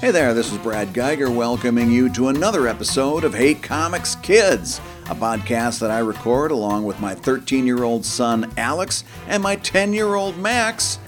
Hey there, this is Brad Guigar welcoming you to another episode of Hey Comics Kids, a podcast that I record along with my 13 year old son Alex and my 10 year old Max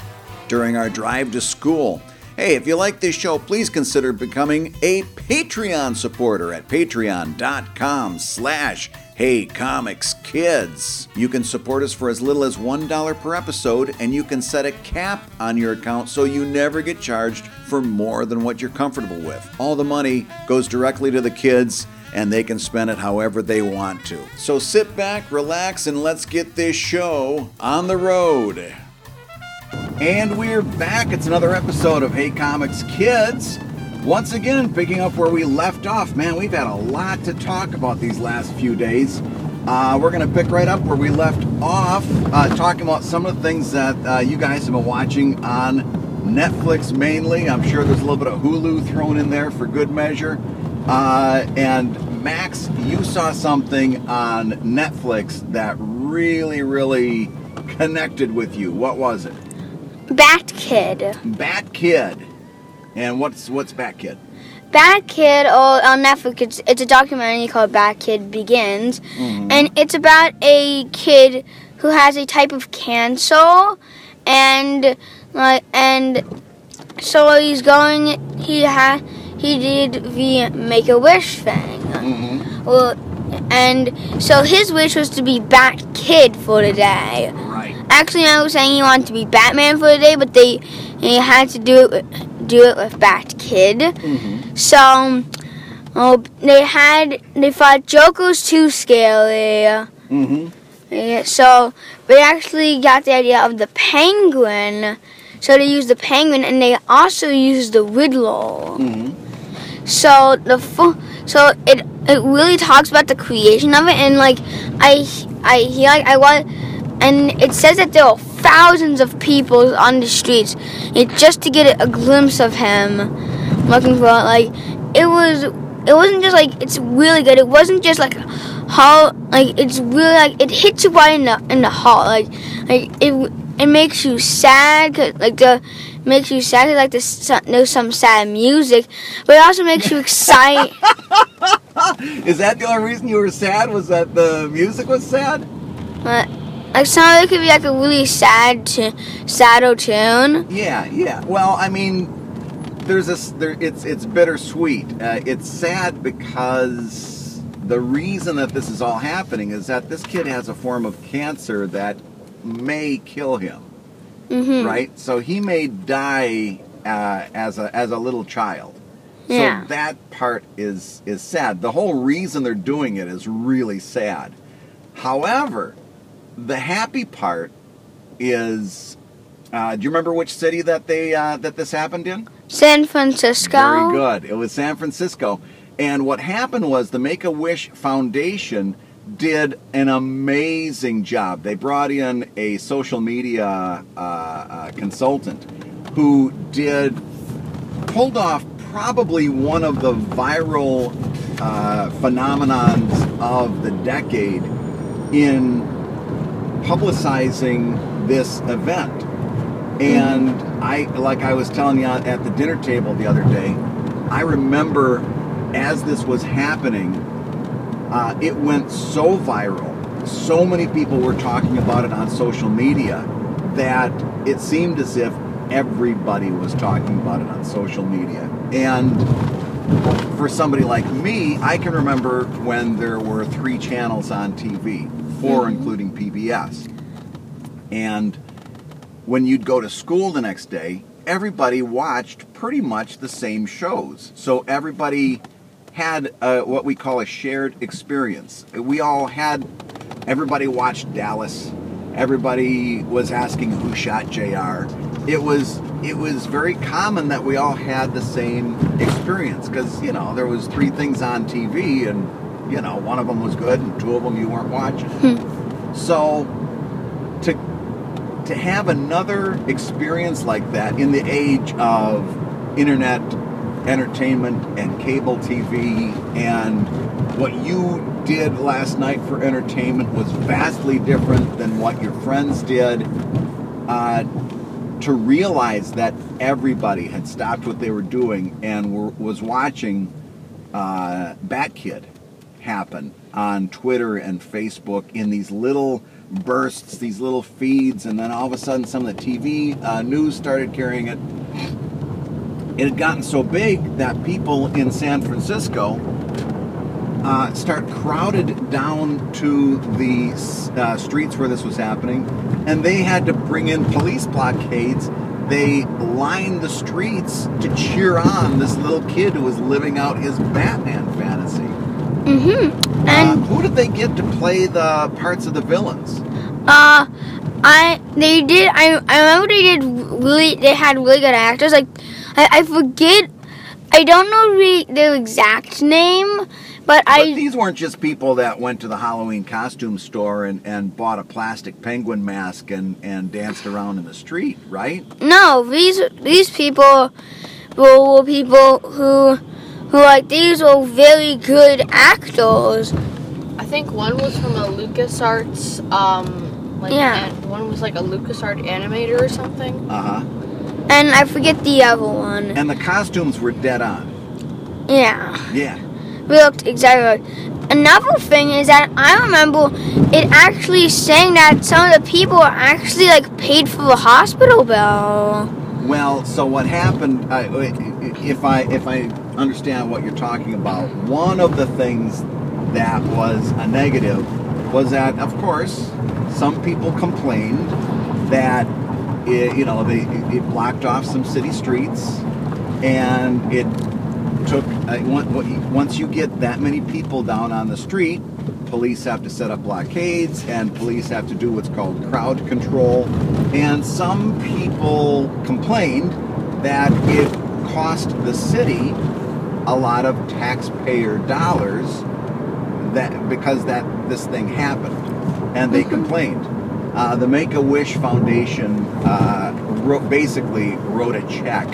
during our drive to school. Hey, if you like this show, please consider becoming a Patreon supporter at patreon.com slash Hey Comics Kids. You can support us for as little as $1 per episode, and you can set a cap on your account so you never get charged for more than what you're comfortable with. All the money goes directly to the kids, and they can spend it however they want to. So sit back, relax, and let's get this show on the road. And we're back. It's another episode of Hey Comics Kids. Once again, picking up where we left off. Man, we've had a lot to talk about these last few days. Uh, we're going to pick right up where we left off, uh, talking about some of the things that uh, you guys have been watching on Netflix mainly. I'm sure there's a little bit of Hulu thrown in there for good measure. Uh, and Max, you saw something on Netflix that really, really connected with you. What was it? Bat Kid. Bat Kid. And what's what's Bat Kid? Bat Kid oh, on Netflix. It's, it's a documentary called Bat Kid Begins, and it's about a kid who has a type of cancer, and like and so he's going. He had he did the Make a Wish thing. Mm-hmm. Well, and so his wish was to be Bat Kid for the day. Right. Actually, I was saying he wanted to be Batman for the day, but they he had to do it do it with Bat Kid. Mm-hmm. So, oh, they had they thought Joker's too scary. Mm-hmm. Yeah, so they actually got the idea of the Penguin. So they used the Penguin, and they also used the Riddler. Mm-hmm. So the fu- so it it really talks about the creation of it, and like I I hear like I want, and it says that there are thousands of people on the streets, just to get a glimpse of him, looking for like it was. It wasn't just like it's really good. It wasn't just like how like it's really like it hits you right in the in the heart. Like like it it makes you sad. 'cause, like the makes you sad. 'cause, like there's some, there's some sad music, but it also makes you excited. Is that the only reason you were sad? Was that the music was sad? But, like some of it could be like a really sad, t- sadder tune. Yeah, yeah. Well, I mean, there's this. There, it's it's bittersweet. Uh, it's sad because the reason that this is all happening is that this kid has a form of cancer that may kill him. hmm Right. So he may die uh, as a as a little child. Yeah. So that part is is sad. The whole reason they're doing it is really sad. However, the happy part is. Uh, do you remember which city that they uh, that this happened in? San Francisco. Very good. It was San Francisco. And what happened was the Make a Wish Foundation did an amazing job. They brought in a social media uh, uh, consultant who did pulled off probably one of the viral uh, phenomenons of the decade in publicizing this event. And I, like I was telling you at the dinner table the other day, I remember as this was happening, uh, it went so viral. So many people were talking about it on social media that it seemed as if everybody was talking about it on social media. And for somebody like me, I can remember when there were three channels on TV, 4 including PBS. And when you'd go to school the next day, everybody watched pretty much the same shows. So everybody had uh, what we call a shared experience. We all had, everybody watched Dallas. Everybody was asking who shot JR. It was it was very common that we all had the same experience because you know there was three things on TV and you know one of them was good and two of them you weren't watching. So to to have another experience like that in the age of internet entertainment and cable TV and what you did last night for entertainment was vastly different than what your friends did. Uh, to realize that everybody had stopped what they were doing and were, was watching uh, Bat Kid happen on Twitter and Facebook in these little bursts, these little feeds, and then all of a sudden some of the TV uh, news started carrying it. It had gotten so big that people in San Francisco uh, start crowded down to the uh, streets where this was happening, and they had to bring in police blockades. They lined the streets to cheer on this little kid who was living out his Batman fantasy. Mm-hmm. Uh, And who did they get to play the parts of the villains? uh, I they did. I I remember they did really. They had really good actors. Like I, I forget. I don't know re- their exact name, but But I these weren't just people that went to the Halloween costume store and, and bought a plastic penguin mask and, and danced around in the street, right? no these these people were, were people who like these were very good actors. I think one was from a LucasArts, um, like, Yeah. an- one was like a LucasArts animator or something. Uh huh. And I forget the other one. And the costumes were dead on. Yeah. Yeah. We looked exactly right. Another thing is that I remember it actually saying that some of the people are actually like paid for the hospital bill. Well, so what happened? I, if I if I understand what you're talking about, one of the things that was a negative was that, of course, some people complained that it, you know they it blocked off some city streets, and it took uh, once you get that many people down on the street, police have to set up blockades and police have to do what's called crowd control. And some people complained that it cost the city a lot of taxpayer dollars that because that this thing happened, and they complained. Uh, the Make a Wish Foundation uh, wrote, basically wrote a check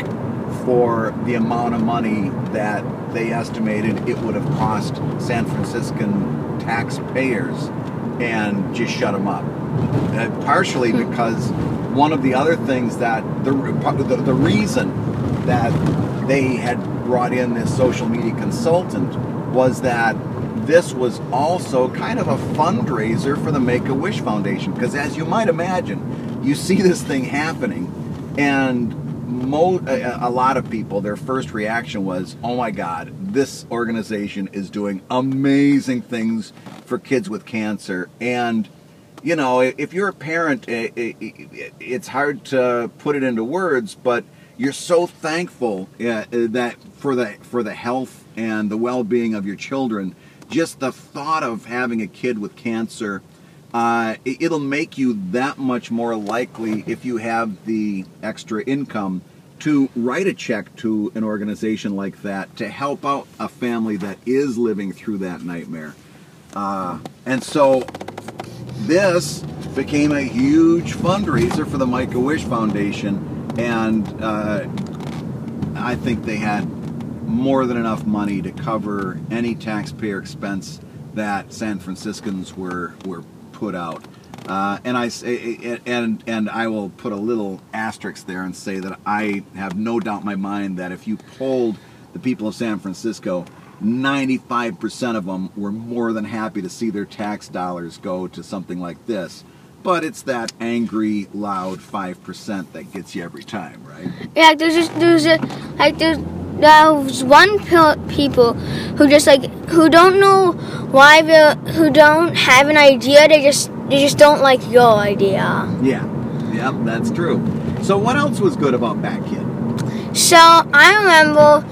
for the amount of money that they estimated it would have cost San Franciscan taxpayers, and just shut them up. Uh, partially because one of the other things that the, the the reason that they had brought in this social media consultant was that this was also kind of a fundraiser for the Make a Wish Foundation. Because as you might imagine, you see this thing happening, and mo- a, a lot of people, their first reaction was, "Oh my God, this organization is doing amazing things for kids with cancer." And you know, if you're a parent, it's hard to put it into words, but you're so thankful uh, that for the for the health and the well-being of your children. Just the thought of having a kid with cancer, uh, it'll make you that much more likely if you have the extra income to write a check to an organization like that to help out a family that is living through that nightmare. Uh, and so this became a huge fundraiser for the Make a Wish Foundation, and uh, I think they had more than enough money to cover any taxpayer expense that San Franciscans were were put out. Uh, and I say, and and I will put a little asterisk there and say that I have no doubt in my mind that if you polled the people of San Francisco, 95% of them were more than happy to see their tax dollars go to something like this. But it's that angry, loud 5% that gets you every time, right? Yeah, there's just there's like there's one people who just like who don't know why they who don't have an idea. They just they just don't like your idea. Yeah, yep, that's true. So, what else was good about Bat Kid? So I remember,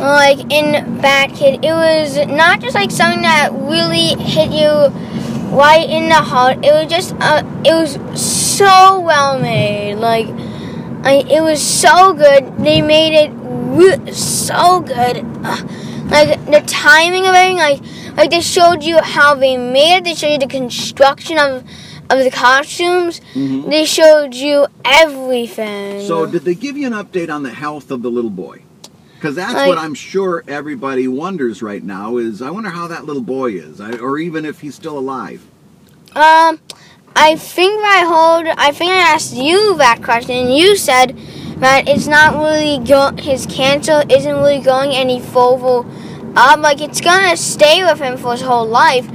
like in Bat Kid, it was not just like something that really hit you right in the heart. It was just, uh, it was so well made. Like, I, it was so good. They made it re- so good. Uh, like the timing of everything, like, like they showed you how they made it. They showed you the construction of. Of the costumes, Mhm. they showed you everything. So, did they give you an update on the health of the little boy? Because that's Like- what I'm sure everybody wonders right now is I wonder how that little boy is, I, or even if he's still alive. Um, I think I hold. I think I asked you that question, and you said that it's not really go. His cancer isn't really going any further up. Like it's gonna stay with him for his whole life,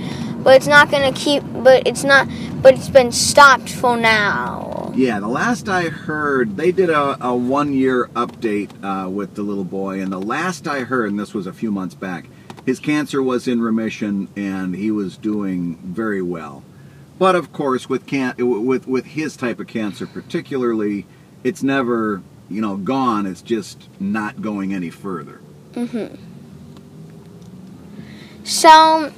but it's not gonna keep. But it's not. But it's been stopped for now. Yeah, the last I heard, they did a, a one year update uh, with the little boy, and the last I heard, and this was a few months back, his cancer was in remission and he was doing very well. But of course, with can with with his type of cancer, particularly, it's never you know gone. It's just not going any further. So,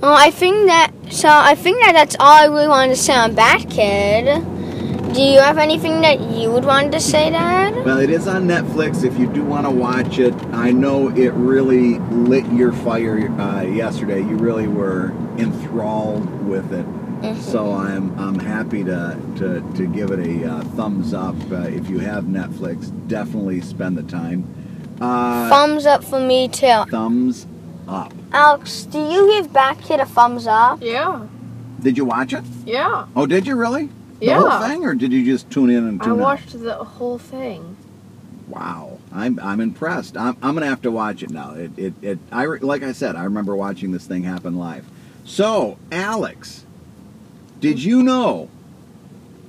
well, I think that. So I think that that's all I really wanted to say on Bat Kid. Do you have anything that you would want to say, Dad? Well, it is on Netflix. If you do want to watch it, I know it really lit your fire uh, yesterday. You really were enthralled with it. So I'm I'm happy to to, to give it a uh, thumbs up. Uh, if you have Netflix, definitely spend the time. Uh, Thumbs up for me too. thumbs up. Alex, do you give Bat Kid a thumbs up? Yeah. Did you watch it? Yeah. Oh, did you really? The Yeah. whole thing, or did you just tune in and I tune out? watched the whole thing. Wow, I'm I'm impressed. I'm, I'm gonna have to watch it now. It it, it I like I said, I remember watching this thing happen live. So, Alex, did you know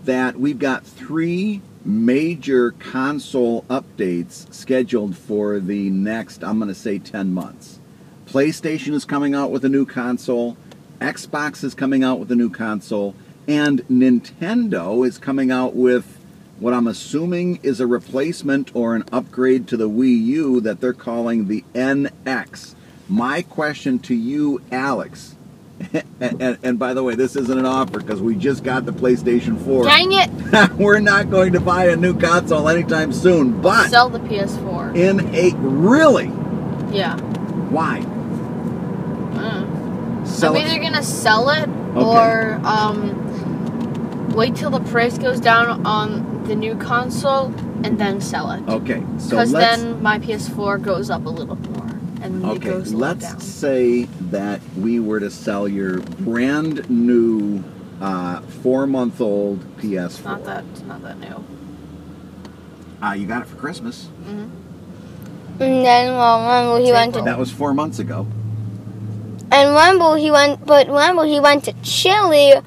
that we've got three major console updates scheduled for the next, I'm gonna say, ten months? PlayStation is coming out with a new console. Xbox is coming out with a new console, and Nintendo is coming out with what I'm assuming is a replacement or an upgrade to the Wii U that they're calling the NX. My question to you, Alex, and, and, and by the way, this isn't an offer because we just got the PlayStation 4. Dang it! We're not going to buy a new console anytime soon, but Sell the PS4. in a really, Yeah. why? Uh. Sell I'm it. either gonna sell it or um, wait till the price goes down on the new console and then sell it. Okay, so Because then my PS4 goes up a little more, and it Okay, goes let's down. say that we were to sell your brand new uh, four month old PS4. It's not that. It's not that new. Uh, you got it for Christmas. And then, well, remember he went to, That was four months ago. and remember he went, but remember he went to Chile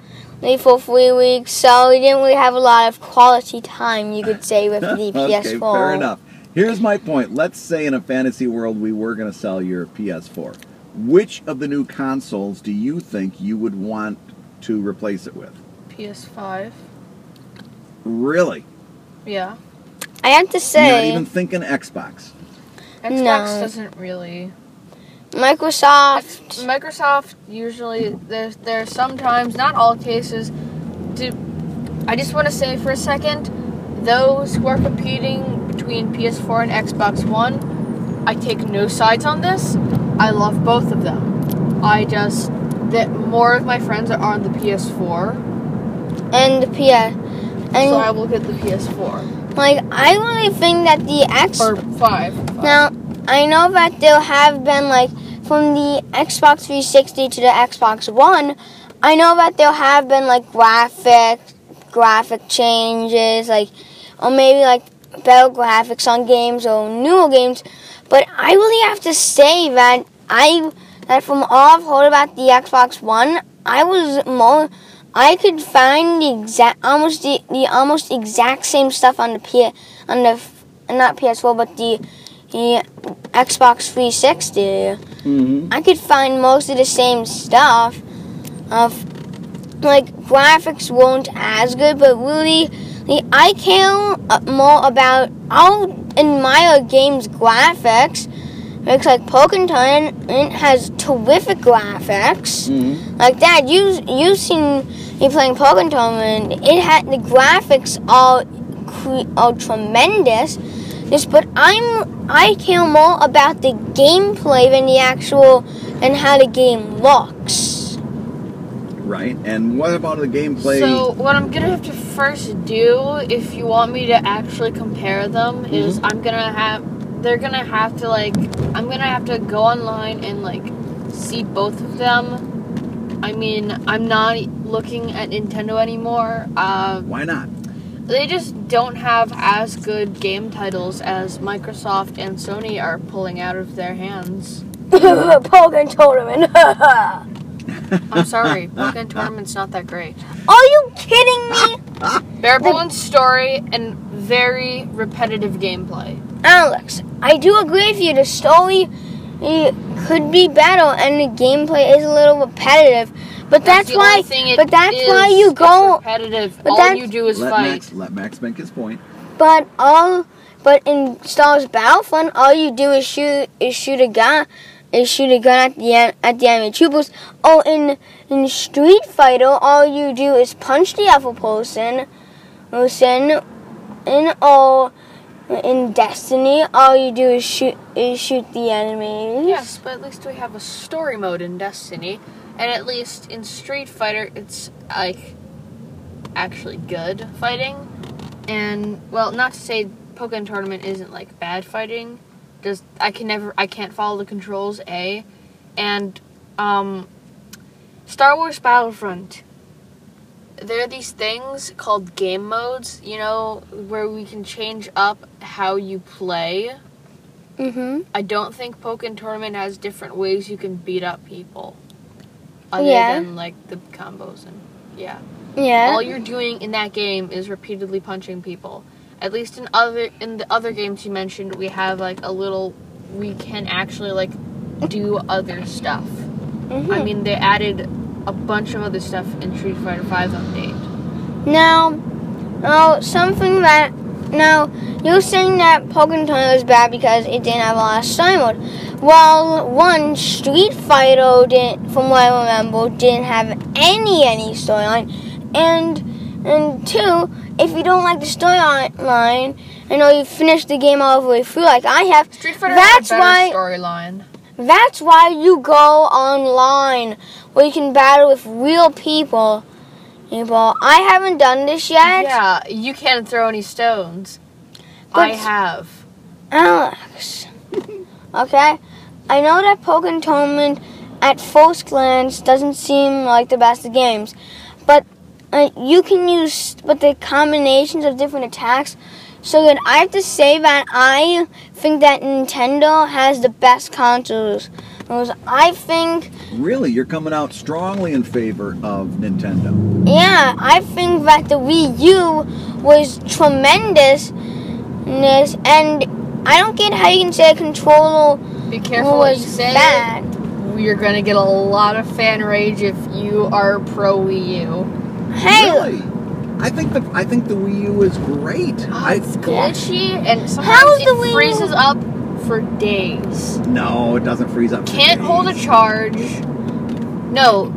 for three weeks, so he didn't really have a lot of quality time, you could say, with the PS4. okay, fair enough. Here's my point. Let's say in a fantasy world we were going to sell your PS4. Which of the new consoles do you think you would want to replace it with? PS5. Really? Yeah. I have to say. You're not even thinking Xbox. Xbox No. doesn't really. Microsoft. Microsoft usually there's there's sometimes not all cases. Do I just want to say for a second, those who are competing between PS4 and Xbox One, I take no sides on this. I love both of them. I just that more of my friends are on the PS4, and the PS. And so I will get the PS4 like I really think that the X or five. now I know that there have been like from the Xbox 360 to the Xbox One. I know that there have been like graphic graphic changes, like or maybe like better graphics on games or newer games. But I really have to say that I that from all I've heard about the Xbox One, I was more I could find the exact almost the, the almost exact same stuff on the P on the not PS4 but the the Xbox 360. Mm-hmm. I could find most of the same stuff. Of like graphics weren't as good, but really, I care uh, more about. I'll admire a game's graphics. Looks like Pokemon it has terrific graphics. Mm-hmm. Like that, you you seen me playing Pokkén Tournament. It had the graphics are are tremendous. Yes, but I'm I care more about the gameplay than the actual and how the game looks. Right. And what about the gameplay? So what I'm gonna have to first do, if you want me to actually compare them, is Mm-hmm. I'm gonna have they're gonna have to like I'm gonna have to go online and like see both of them I mean, I'm not looking at Nintendo anymore. Uh, Why not? they just don't have as good game titles as Microsoft and Sony are pulling out of their hands. Pokkén Tournament. Are I'm sorry, Pokkén Tournament's not that great. Are you kidding me? Bare bones story and very repetitive gameplay. Alex, I do agree with you. The story could be better and the gameplay is a little repetitive. But that's, the why. thing But that's is. why you go. repetitive. but All that's- you do is Let fight. Max let Max make his point. But all. But in Star Wars Battlefront, all you do is shoot is shoot a gun, is shoot a gun at the at the enemy troopers. Oh, in in Street Fighter, all you do is punch the other person. Person, in all. In Destiny, all you do is shoot is shoot the enemies. Yes, but at least we have a story mode in Destiny, and at least in Street Fighter, it's like actually good fighting. And well, not to say Pokkén Tournament isn't like bad fighting. Just I can never, I can't follow the controls. A, and um, Star Wars Battlefront. There are these things called game modes, you know, where we can change up how you play. Mhm. I don't think Pokkén Tournament has different ways you can beat up people. Other Yeah. than like the combos and yeah. Yeah. All you're doing in that game is repeatedly punching people. At least in other in the other games you mentioned, we have like a little we can actually like do other stuff. Mhm. I mean, they added a bunch of other stuff in Street Fighter 5 update. Now, now something that now you're saying that Pokemon was bad because it didn't have a lot of story mode. Well, one Street Fighter didn't, from what I remember, didn't have any any storyline, and and two, if you don't like the storyline, I know you finished the game all the way through like I have. Street Fighter That's has a why- storyline. That's why you go online where you can battle with real people. People, I haven't done this yet. Yeah, you can't throw any stones. I have. Alex. okay? I know that Pokkén Tournament at first glance doesn't seem like the best of games, but uh, you can use but the combinations of different attacks so good. I have to say that I think that Nintendo has the best consoles. Because I think, Really, you're coming out strongly in favor of Nintendo. yeah, I think that the Wii U was tremendous, and I don't get how you can say a controller Be careful what you was say. bad. You're gonna get a lot of fan rage if you are pro Wii U. Hey, Really? I think the I think the Wii U is great. Oh, I it's glitchy and How's sometimes the it Wii U? freezes up for days. no, it doesn't freeze up. Can't hold a charge. No,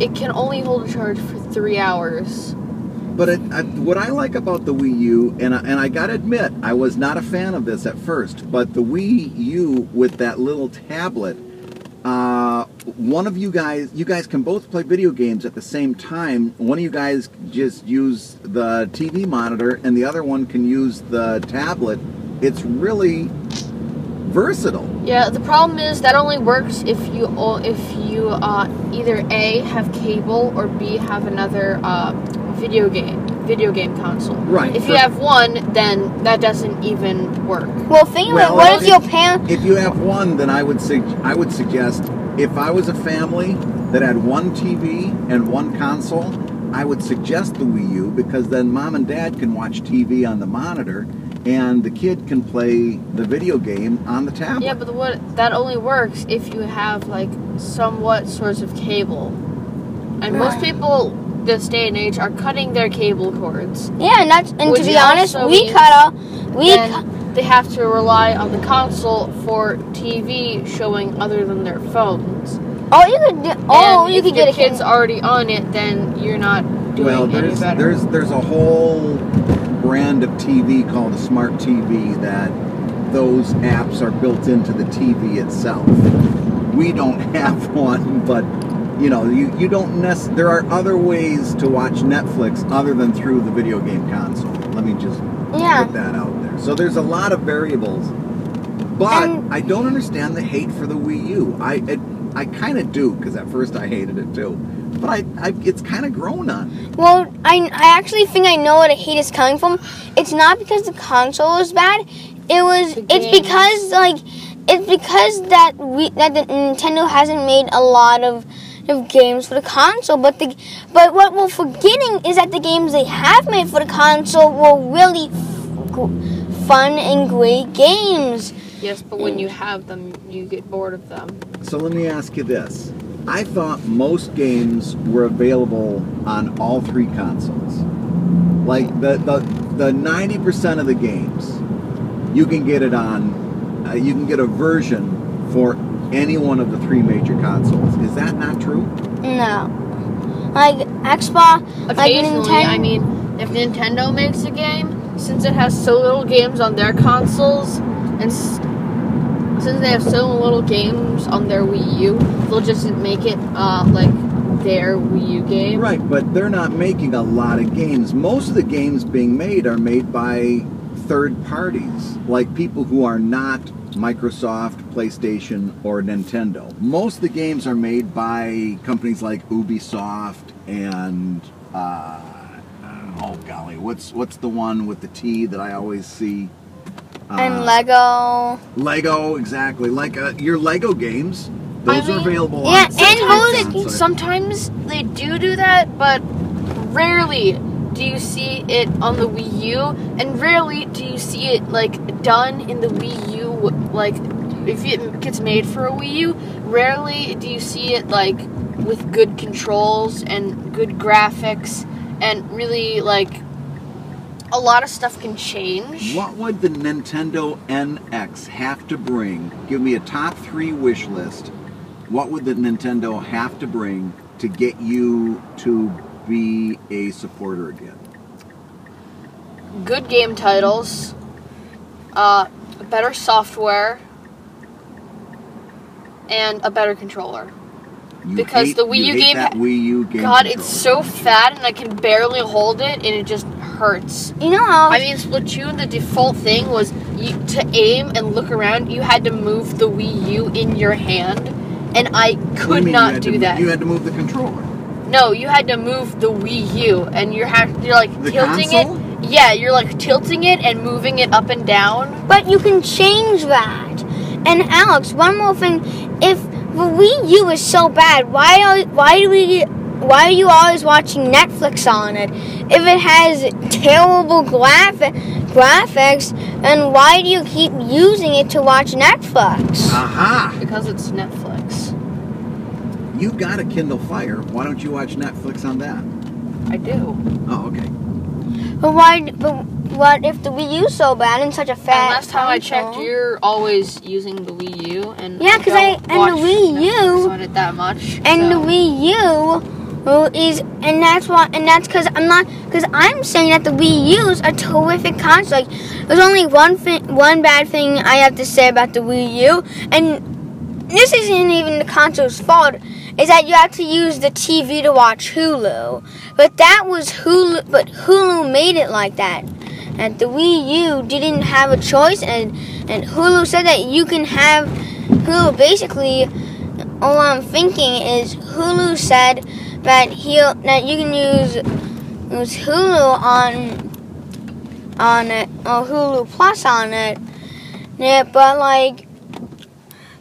it can only hold a charge for three hours. But it, I, what I like about the Wii U, and I, and I gotta admit, I was not a fan of this at first, but the Wii U with that little tablet, uh, one of you guys, you guys can both play video games at the same time. One of you guys just use the TV monitor, and the other one can use the tablet. It's really versatile. Yeah, the problem is that only works if you o- if you uh, either a have cable or b have another uh, video game video game console. Right. If you have one, then that doesn't even work. well, think about it. What if it- your parents? If you have one, then I would sug- I would suggest if I was a family that had one TV and one console, I would suggest the Wii U because then mom and dad can watch TV on the monitor and the kid can play the video game on the tablet. Yeah, but the, what that only works if you have like somewhat source of cable. And most people this day and age are cutting their cable cords. Yeah, and that's and Which to be honest, we means cut off. We cu- Then they have to rely on the console for TV showing other than their phones. oh, you could do, oh, and you if could get a kid's kid. already on it, then you're not doing well, there's better. there's there's a whole brand of TV called a smart TV that those apps are built into the TV itself. We don't have one, but you know, you, you don't nec- there are other ways to watch Netflix other than through the video game console. Let me just Yeah. put that out there. So there's a lot of variables. But And- I don't understand the hate for the Wii U. I it, I kind of do because at first I hated it too. but I, I it's kind of grown on. Well, I, I actually think I know where the hate is coming from. It's not because the console is bad. It was. It's because like, it's because that we that the Nintendo hasn't made a lot of of games for the console. But the but what we're forgetting is that the games they have made for the console were really f- g- fun and great games. Yes, but when you have them, you get bored of them. So let me ask you this. I thought most games were available on all three consoles. Like the the the 90% of the games you can get it on uh, you can get a version for any one of the three major consoles. Is that not true? No, like Xbox, like Occasionally, Nintendo. I mean, if Nintendo makes a game, since it has so little games on their consoles, and since they have so little games on their Wii U, they'll just make it uh, like their Wii U game. Right, but they're not making a lot of games. Most of the games being made are made by third parties, like people who are not Microsoft, PlayStation, or Nintendo. Most of the games are made by companies like Ubisoft and uh, oh golly, what's what's the one with the T that I always see? and Uh, Lego. Lego, exactly. Like uh, your Lego games, those I are available. yeah, on and those- Sometimes they do do that, but rarely do you see it on the Wii U, and rarely do you see it like done in the Wii U. Like if it gets made for a Wii U, rarely do you see it like with good controls and good graphics, and really like a lot of stuff can change. What would the Nintendo NX have to bring? Give me a top three wish list. What would the Nintendo have to bring to get you to be a supporter again? Good game titles, uh, better software, and a better controller. You Because hate- the Wii you U hate game that Wii U game. God, controller. it's so fat and I can barely hold it, and it just hurts. You know how I mean, Splatoon, the default thing was you, to aim and look around, you had to move the Wii U in your hand, and I What do could not do to, that. You had to move the controller. no, you had to move the Wii U, and you're ha- you're like The tilting console? it. Yeah, you're like tilting it and moving it up and down. But you can change that. And Alex, one more thing: if the Wii U is so bad, why are why do we why are you always watching Netflix on it? If it has terrible graphic graphics, then why do you keep using it to watch Netflix? Aha! Because it's Netflix. You got a Kindle Fire. Why don't you watch Netflix on that? I do. Oh, okay. But why? But what if the Wii U so bad and such a And last time I checked, you're always using the Wii U, and yeah, because I- don't and the Wii U- on it that much. And so. the Wii U is, and that's why, and that's because I'm not, because I'm saying that the Wii U is a terrific console. Like, there's only one thing, one bad thing I have to say about the Wii U, and this isn't even the console's fault. Is that you have to use the TV to watch Hulu, but that was Hulu, but Hulu made it like that. And the Wii U didn't have a choice, and and Hulu said that you can have Hulu basically all I'm thinking is Hulu said that he that you can use use Hulu on on it or Hulu Plus on it. Yeah, but like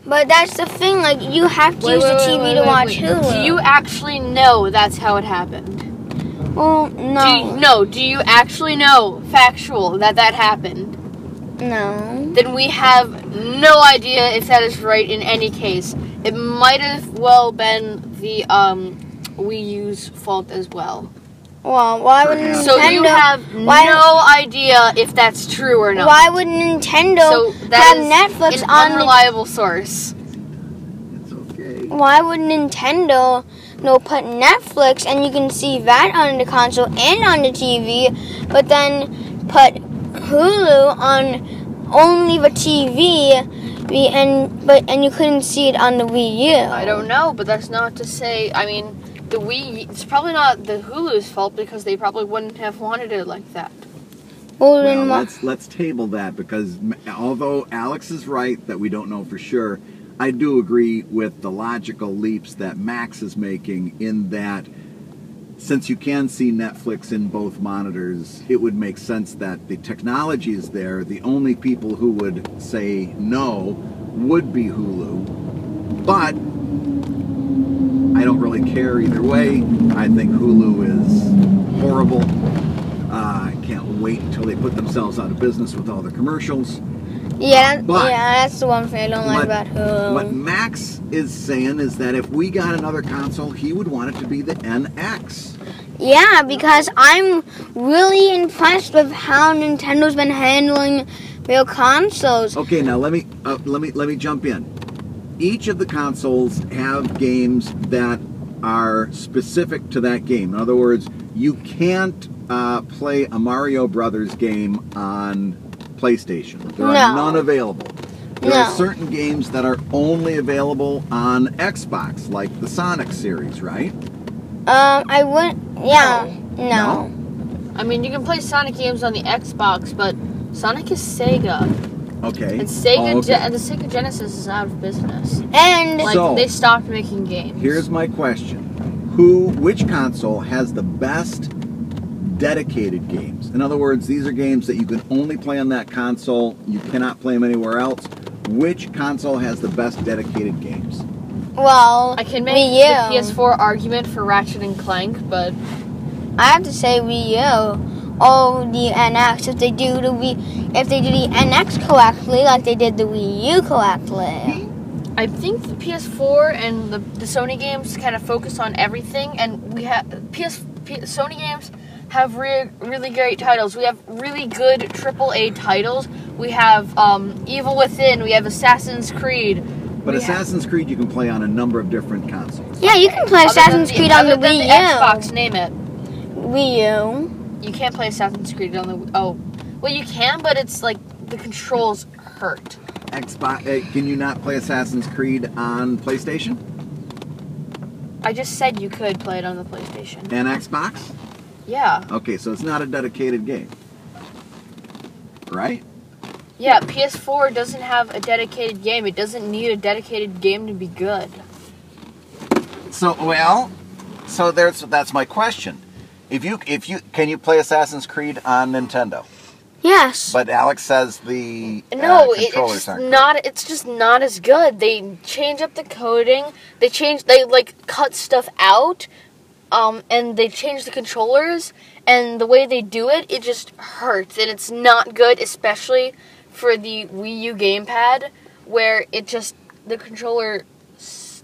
but that's the thing, like you have to Wait, use wait, the TV wait, to watch. Hulu. Do you actually know that's how it happened? Well Do you, no. no, do you actually know, factual, that that happened? No. Then we have no idea if that is right in any case. It might have well been the um, Wii U's fault as well. Well, why would Nintendo So you have why- no idea if that's true or not. why would Nintendo so have that is Netflix an on the unreliable source. It's okay. why would Nintendo no put Netflix and you can see that on the console and on the TV, but then put Hulu on only the TV, the- and but and you couldn't see it on the Wii U. I don't know, but that's not to say. I mean, the Wii. It's probably not the Hulu's fault because they probably wouldn't have wanted it like that. Well, Well, let's let's table that because although Alex is right that we don't know for sure, I do agree with the logical leaps that Max is making in that since you can see Netflix in both monitors, it would make sense that the technology is there. The only people who would say no would be Hulu. But I don't really care either way. I think Hulu is horrible. Uh, I can't wait until they put themselves out of business with all the commercials. Yeah, But- yeah, that's the one thing I don't like about Hulu. What Max is saying is that if we got another console, he would want it to be the NX. Yeah, because I'm really impressed with how Nintendo's been handling real consoles. Okay, now let me uh, let me let me jump in. Each of the consoles have games that are specific to that game. In other words, you can't uh, play a Mario Brothers game on PlayStation. There are No. none available. There are certain games that are only available on Xbox, like the Sonic series, right? Um, I wouldn't. Yeah, no. No? I mean, you can play Sonic games on the Xbox, but Sonic is Sega, Okay. and Sega Oh, okay. Ge- and the Sega Genesis is out of business. And Like So- they stopped making games. Here's my question. Who which console has the best dedicated games? In other words, these are games that you can only play on that console. You cannot play them anywhere else. Which console has the best dedicated games? well, I can make Wii the PS4 argument for Ratchet and Clank, but I have to say Wii U. Or the NX if they do the Wii, if they do the NX correctly, like they did the Wii U correctly. I think the PS4 and the, the Sony games kind of focus on everything, and we have PS, P, Sony games have re- really great titles. We have really good AAA titles. We have um, Evil Within. We have Assassin's Creed. But We have- Assassin's Creed you can play on a number of different consoles. Yeah, you can play Other than Assassin's Creed on the than Wii U. Xbox, name it. Wii U. You can't play Assassin's Creed on the. Oh, well, you can, but it's like the controls hurt. Xbox uh, can you not play Assassin's Creed on PlayStation I just said you could play it on the PlayStation. and Xbox? Yeah, Okay, so it's not a dedicated game. Right? yeah. PS4 doesn't have a dedicated game. It doesn't need a dedicated game to be good. So well, so there's that's my question. If you if you can you play Assassin's Creed on Nintendo? Yes. But Alex says the No, uh, it, controllers it's aren't. not. It's just not as good. They change up the coding. They change. They like cut stuff out, um, and they change the controllers. And the way they do it, it just hurts, and it's not good, especially for the Wii U gamepad, where it just the controller,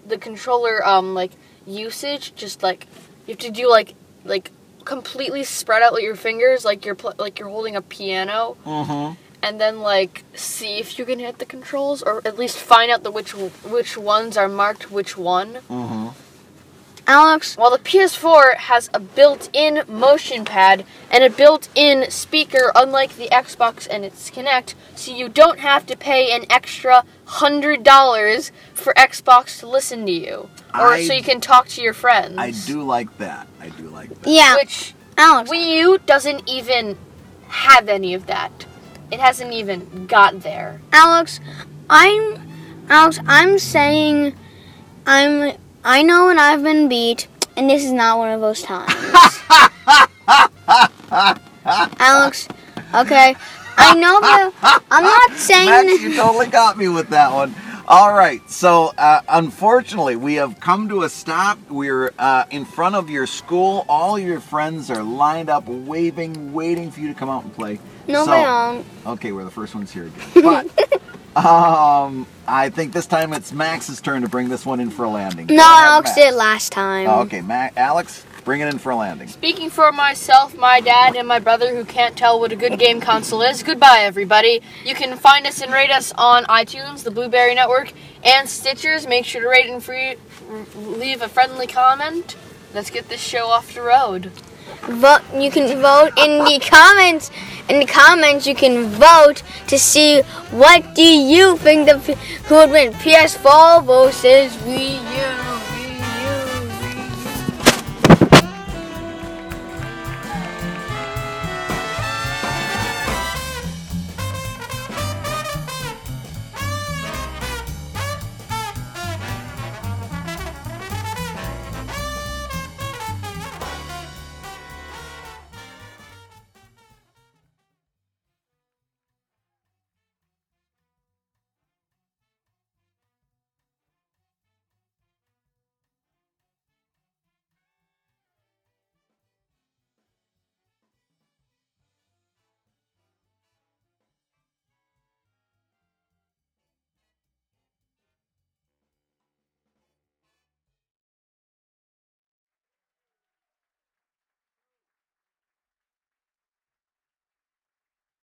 the controller um like usage just like you have to do like like completely spread out with your fingers like you're pl- like you're holding a piano Mhm. and then like see if you can hit the controls or at least find out the which which ones are marked which one. Mhm. Alex, While the PS4 has a built-in motion pad and a built-in speaker unlike the Xbox and its Kinect, so you don't have to pay an extra $100 for Xbox to listen to you or I- so you can talk to your friends. I do like that. I do like that. yeah, Which Alex. Wii U doesn't even have any of that. It hasn't even got there. Alex, I'm Alex, I'm saying I'm I know when I've been beat and this is not one of those times. Alex, okay. I know that I'm not saying Max, you totally got me with that one. All right, so uh, unfortunately, we have come to a stop. We're uh, in front of your school. All your friends are lined up, waving, waiting for you to come out and play. no so, they don't. Okay, we're the first ones here again. But um, I think this time it's Max's turn to bring this one in for a landing. No, Alex Max. did it last time. Oh, okay, Ma- Alex, bring it in for a landing. Speaking for myself, my dad, and my brother who can't tell what a good game console is, goodbye, everybody. You can find us and rate us on iTunes, the Blueberry Network, and Stitchers. Make sure to rate and free, leave a friendly comment. Let's get this show off the road. Vote. You can vote in the comments. In the comments, you can vote to see what do you think the who would win PS4 versus Wii U.